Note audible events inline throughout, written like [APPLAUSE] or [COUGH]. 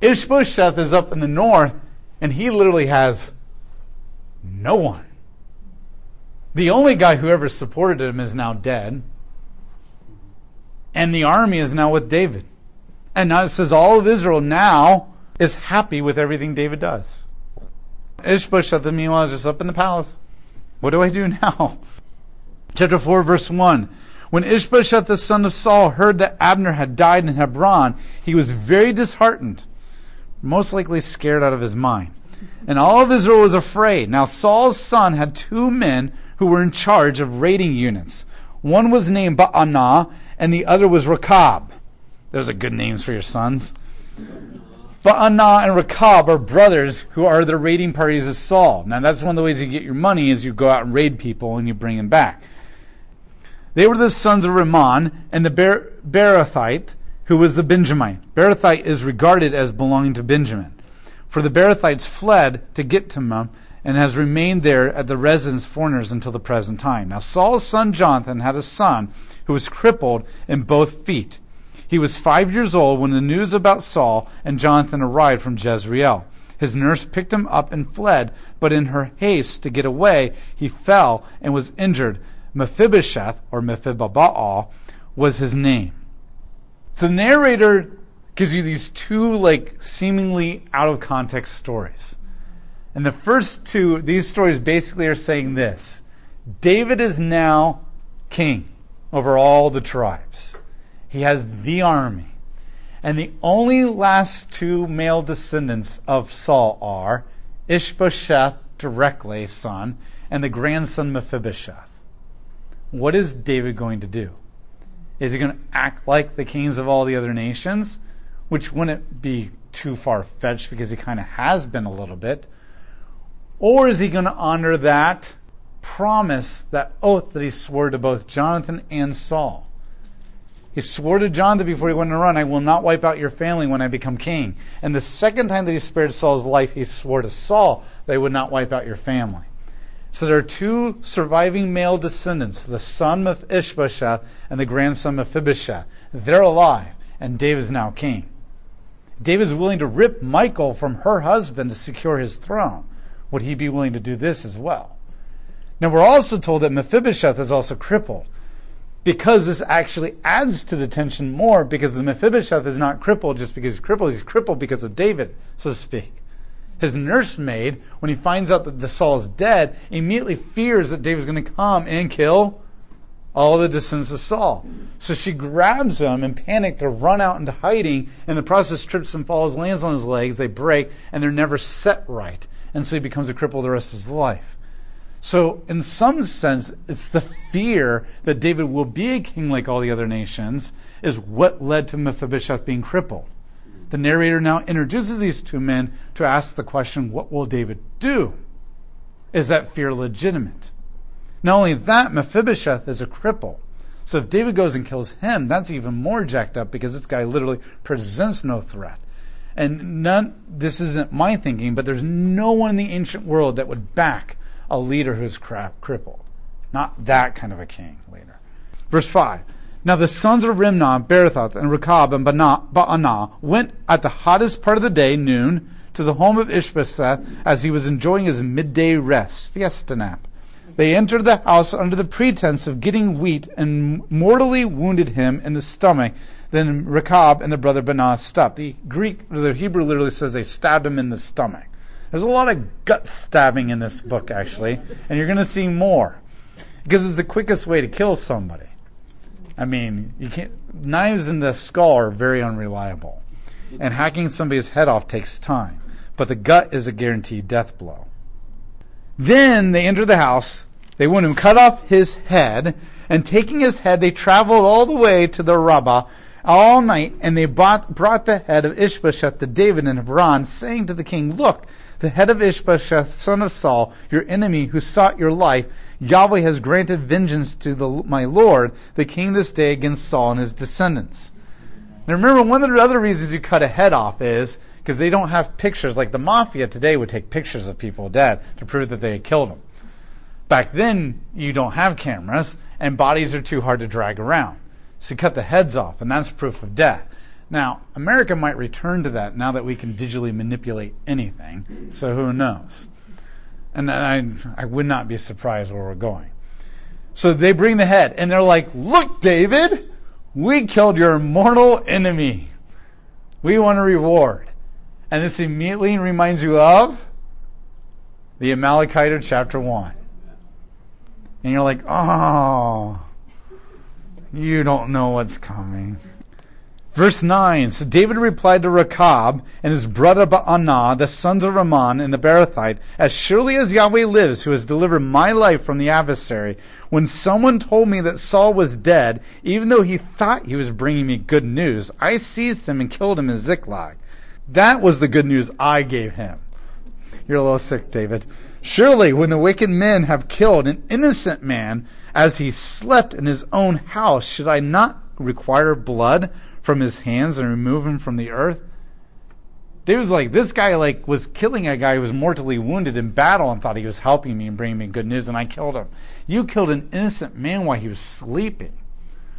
Ishbosheth is up in the north, and he literally has no one. The only guy who ever supported him is now dead. And the army is now with David. And now it says all of Israel now is happy with everything David does. Ishbosheth, meanwhile, is just up in the palace. What do I do [LAUGHS] now? Chapter 4, verse 1. When Ishbosheth the son of Saul heard that Abner had died in Hebron, he was very disheartened, most likely scared out of his mind. And all of Israel was afraid. Now Saul's son had two men who were in charge of raiding units. One was named Baanah, and the other was Rechab. Those are good names for your sons. Baanah and Rechab are brothers who are the raiding parties of Saul. Now that's one of the ways you get your money is you go out and raid people and you bring them back. They were the sons of Rimmon and the Ber- who was the Benjamite. Beerothite is regarded as belonging to Benjamin. For the Beerothites fled to Gittaim and has remained there at the residence foreigners until the present time. Now Saul's son Jonathan had a son who was crippled in both feet. He was five years old when the news about Saul and Jonathan arrived from Jezreel. His nurse picked him up and fled, but in her haste to get away, he fell and was injured. Mephibosheth, or Mephibosheth, was his name. So the narrator gives you these two, like, seemingly out of context stories. And the first two, these stories basically are saying this David is now king over all the tribes, he has the army. And the only last two male descendants of Saul are Ishbosheth, directly son, and the grandson Mephibosheth. What is David going to do? Is he going to act like the kings of all the other nations? Which wouldn't be too far fetched because he kind of has been a little bit. Or is he going to honor that promise, that oath that he swore to both Jonathan and Saul? He swore to Jonathan before he went a run, I will not wipe out your family when I become king. And the second time that he spared Saul's life, he swore to Saul that he would not wipe out your family. So there are two surviving male descendants, the son of Ishbosheth and the grandson of Mephibosheth. They're alive, and David is now king. David is willing to rip Michal from her husband to secure his throne. Would he be willing to do this as well? Now we're also told that Mephibosheth is also crippled. Because this actually adds to the tension more, because the Mephibosheth is not crippled just because he's crippled, he's crippled because of David, so to speak. His nursemaid, when he finds out that Saul is dead, immediately fears that David's going to come and kill all the descendants of Saul. So she grabs him in panic to run out into hiding. In the process, trips and falls, lands on his legs. They break, and they're never set right. And so he becomes a cripple the rest of his life. So, in some sense, it's the fear that David will be a king like all the other nations is what led to Mephibosheth being crippled. The narrator now introduces these two men to ask the question, what will David do? Is that fear legitimate? Not only that, Mephibosheth is a cripple. So if David goes and kills him, that's even more jacked up because this guy literally presents no threat. And none, this isn't my thinking, but there's no one in the ancient world that would back a leader who's crap, crippled. Not that kind of a king leader. Verse 5. Now the sons of Rimmon, Beerothite, and Rechab, and Baanah went at the hottest part of the day, noon, to the home of Ishbosheth as he was enjoying his midday rest, fiesta nap. They entered the house under the pretense of getting wheat and mortally wounded him in the stomach. Then Rechab and the brother Baanah stopped. The Greek, the Hebrew literally says they stabbed him in the stomach. There's a lot of gut stabbing in this book, actually, and you're going to see more because it's the quickest way to kill somebody. I mean, you can't. Knives in the skull are very unreliable, and hacking somebody's head off takes time. But the gut is a guaranteed death blow. Then they enter the house. They want to cut off his head, and taking his head, they traveled all the way to the Arabah all night, and they brought, brought the head of Ishbosheth to David in Hebron, saying to the king, Look, the head of Ishbosheth, son of Saul, your enemy who sought your life, Yahweh has granted vengeance to the, my Lord, the king, this day against Saul and his descendants. Now remember, one of the other reasons you cut a head off is because they don't have pictures. Like the mafia today would take pictures of people dead to prove that they had killed them. Back then, you don't have cameras, and bodies are too hard to drag around. So you cut the heads off, and that's proof of death. Now, America might return to that now that we can digitally manipulate anything, so who knows? And I, I would not be surprised where we're going. So they bring the head, and they're like, Look, David, we killed your mortal enemy. We want a reward. And this immediately reminds you of the Amalekite of chapter 1. And you're like, Oh, you don't know what's coming. Verse 9 So David replied to Rechab and his brother Baanah, the sons of Ramon and the Beerothite, As surely as Yahweh lives, who has delivered my life from the adversary, when someone told me that Saul was dead, even though he thought he was bringing me good news, I seized him and killed him in Ziklag. That was the good news I gave him. You're a little sick, David. Surely, when the wicked men have killed an innocent man as he slept in his own house, should I not require blood from his hands and remove him from the earth? David was like, this guy like was killing a guy who was mortally wounded in battle and thought he was helping me and bringing me good news, and I killed him. You killed an innocent man while he was sleeping.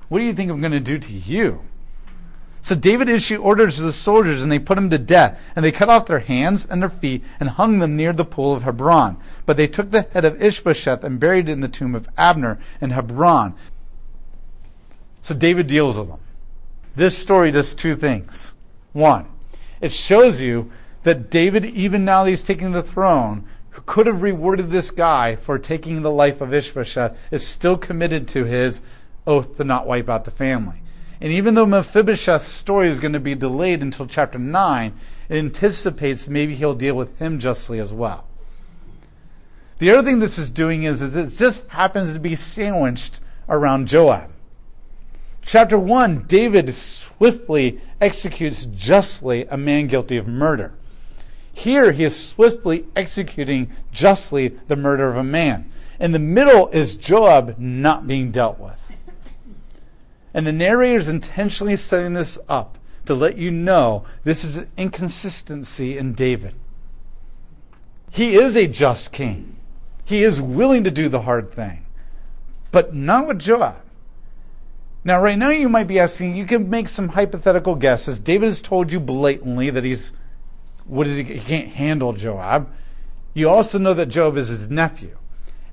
What do you think I'm going to do to you? So David issued orders to the soldiers, and they put him to death. And they cut off their hands and their feet and hung them near the pool of Hebron. But they took the head of Ishbosheth and buried it in the tomb of Abner in Hebron. So David deals with them. This story does two things. One, it shows you that David, even now that he's taking the throne, who could have rewarded this guy for taking the life of Ishbosheth, is still committed to his oath to not wipe out the family. And even though Mephibosheth's story is going to be delayed until chapter 9, it anticipates maybe he'll deal with him justly as well. The other thing this is doing is, is it just happens to be sandwiched around Joab. Chapter 1, David swiftly executes justly a man guilty of murder. Here, he is swiftly executing justly the murder of a man. In the middle is Joab not being dealt with. And the narrator is intentionally setting this up to let you know this is an inconsistency in David. He is a just king. He is willing to do the hard thing, but not with Joab. Now, right now, you might be asking, you can make some hypothetical guesses. David has told you blatantly that he's, what is he, he can't handle Joab. You also know that Joab is his nephew.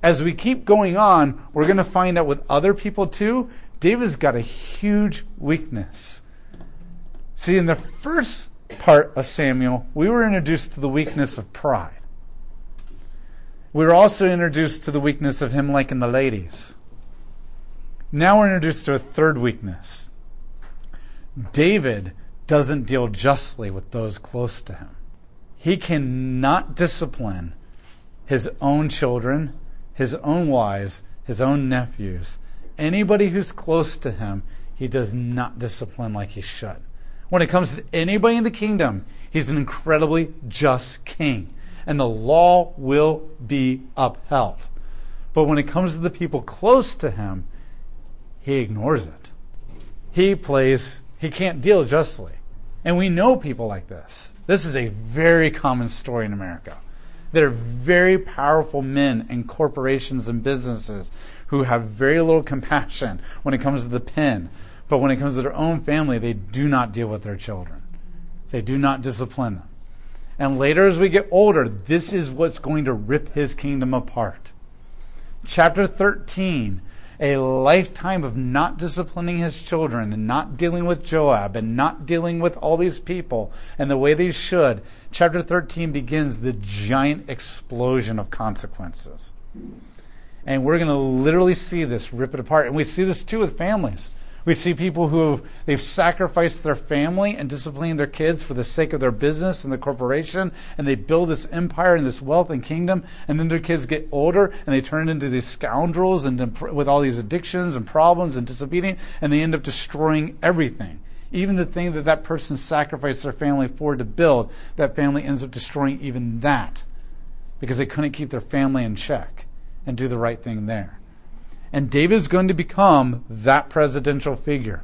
As we keep going on, we're going to find out with other people too, David's got a huge weakness. See, in the first part of Samuel, we were introduced to the weakness of pride. We were also introduced to the weakness of him liking the ladies. Now we're introduced to a third weakness. David doesn't deal justly with those close to him. He cannot discipline his own children, his own wives, his own nephews. Anybody who's close to him, he does not discipline like he should. When it comes to anybody in the kingdom, he's an incredibly just king, and the law will be upheld. But when it comes to the people close to him, he ignores it. He plays, he can't deal justly. And we know people like this. This is a very common story in America. There are very powerful men and corporations and businesses who have very little compassion when it comes to the pen. But when it comes to their own family, they do not deal with their children. They do not discipline them. And later, as we get older, this is what's going to rip his kingdom apart. Chapter 13 a lifetime of not disciplining his children and not dealing with Joab and not dealing with all these people and the way they should, chapter 13 begins the giant explosion of consequences. And we're going to literally see this rip it apart. And we see this too with families. We see people who they've sacrificed their family and disciplined their kids for the sake of their business and the corporation, and they build this empire and this wealth and kingdom, and then their kids get older and they turn into these scoundrels and with all these addictions and problems and disobedient, and they end up destroying everything. Even the thing that that person sacrificed their family for to build, that family ends up destroying even that because they couldn't keep their family in check and do the right thing there. And David is going to become that presidential figure.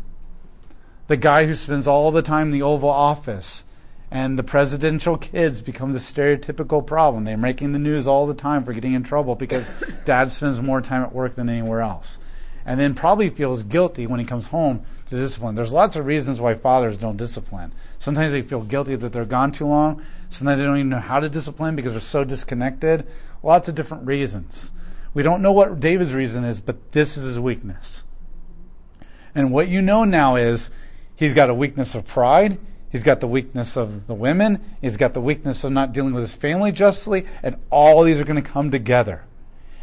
The guy who spends all the time in the Oval Office. And the presidential kids become the stereotypical problem. They're making the news all the time for getting in trouble because [LAUGHS] dad spends more time at work than anywhere else. And then probably feels guilty when he comes home to discipline. There's lots of reasons why fathers don't discipline. Sometimes they feel guilty that they're gone too long. Sometimes they don't even know how to discipline because they're so disconnected. Lots of different reasons. We don't know what David's reason is, but this is his weakness. And what you know now is he's got a weakness of pride. He's got the weakness of the women. He's got the weakness of not dealing with his family justly. And all these are going to come together.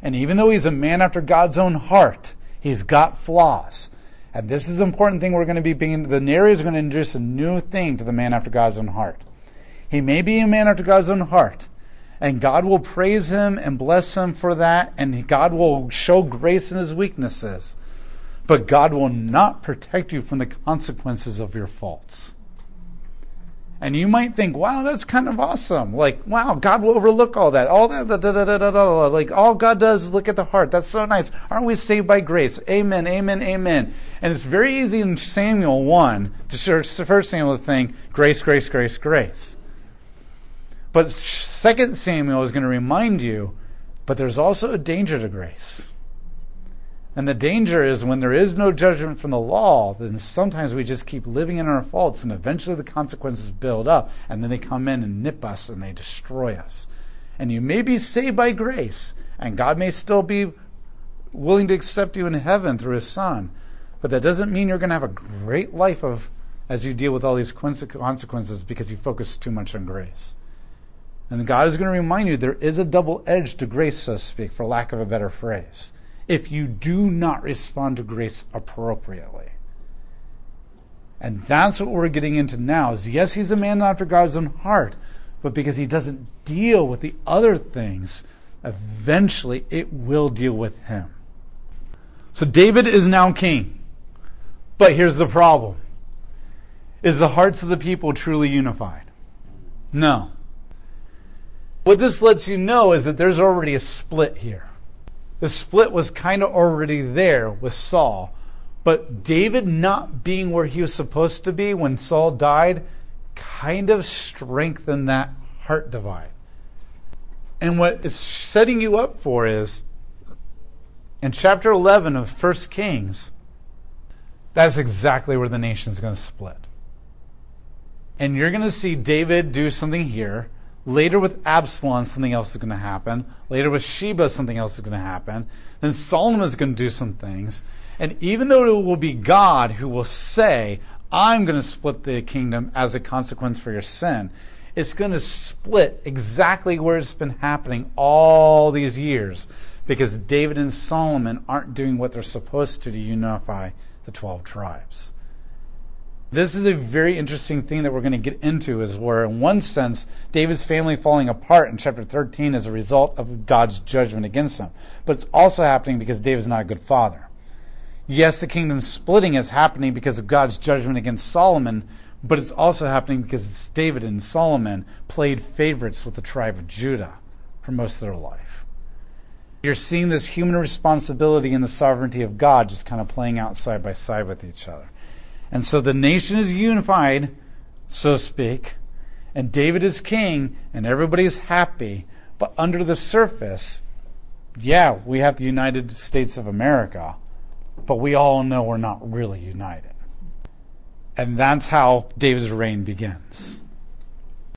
And even though he's a man after God's own heart, he's got flaws. And this is the important thing we're going to be being, the narrator is going to introduce a new thing to the man after God's own heart. He may be a man after God's own heart, and God will praise him and bless him for that, and God will show grace in his weaknesses. But God will not protect you from the consequences of your faults. And you might think, wow, that's kind of awesome. Like, wow, God will overlook all that. All that, da, da, da, da, da, like, all God does is look at the heart. That's so nice. Aren't we saved by grace? Amen, amen, amen. And it's very easy in Samuel 1 to First Samuel to think, grace, grace, grace, grace. But Second Samuel is going to remind you, but there's also a danger to grace. And the danger is when there is no judgment from the law, then sometimes we just keep living in our faults, and eventually the consequences build up, and then they come in and nip us and they destroy us. And you may be saved by grace, and God may still be willing to accept you in heaven through His Son, but that doesn't mean you're going to have a great life of as you deal with all these consequences because you focus too much on grace. And God is going to remind you there is a double edge to grace, so to speak, for lack of a better phrase if you do not respond to grace appropriately. And that's what we're getting into now is yes, he's a man after God's own heart, but because he doesn't deal with the other things, eventually it will deal with him. So David is now king. But here's the problem. Is the hearts of the people truly unified? No. What this lets you know is that there's already a split here. The split was kind of already there with Saul. But David not being where he was supposed to be when Saul died kind of strengthened that heart divide. And what it's setting you up for is in chapter 11 of 1 Kings, that's exactly where the nation is going to split. And you're going to see David do something here Later with Absalom, something else is going to happen. Later with Sheba, something else is going to happen. Then Solomon is going to do some things. And even though it will be God who will say, I'm going to split the kingdom as a consequence for your sin, it's going to split exactly where it's been happening all these years because David and Solomon aren't doing what they're supposed to to unify the 12 tribes. This is a very interesting thing that we're going to get into, is where, in one sense, David's family falling apart in chapter 13 is a result of God's judgment against them. But it's also happening because David's not a good father. Yes, the kingdom splitting is happening because of God's judgment against Solomon, but it's also happening because David and Solomon played favorites with the tribe of Judah for most of their life. You're seeing this human responsibility and the sovereignty of God just kind of playing out side by side with each other. And so the nation is unified, so to speak, and David is king, and everybody is happy. But under the surface, yeah, we have the United States of America, but we all know we're not really united. And that's how David's reign begins.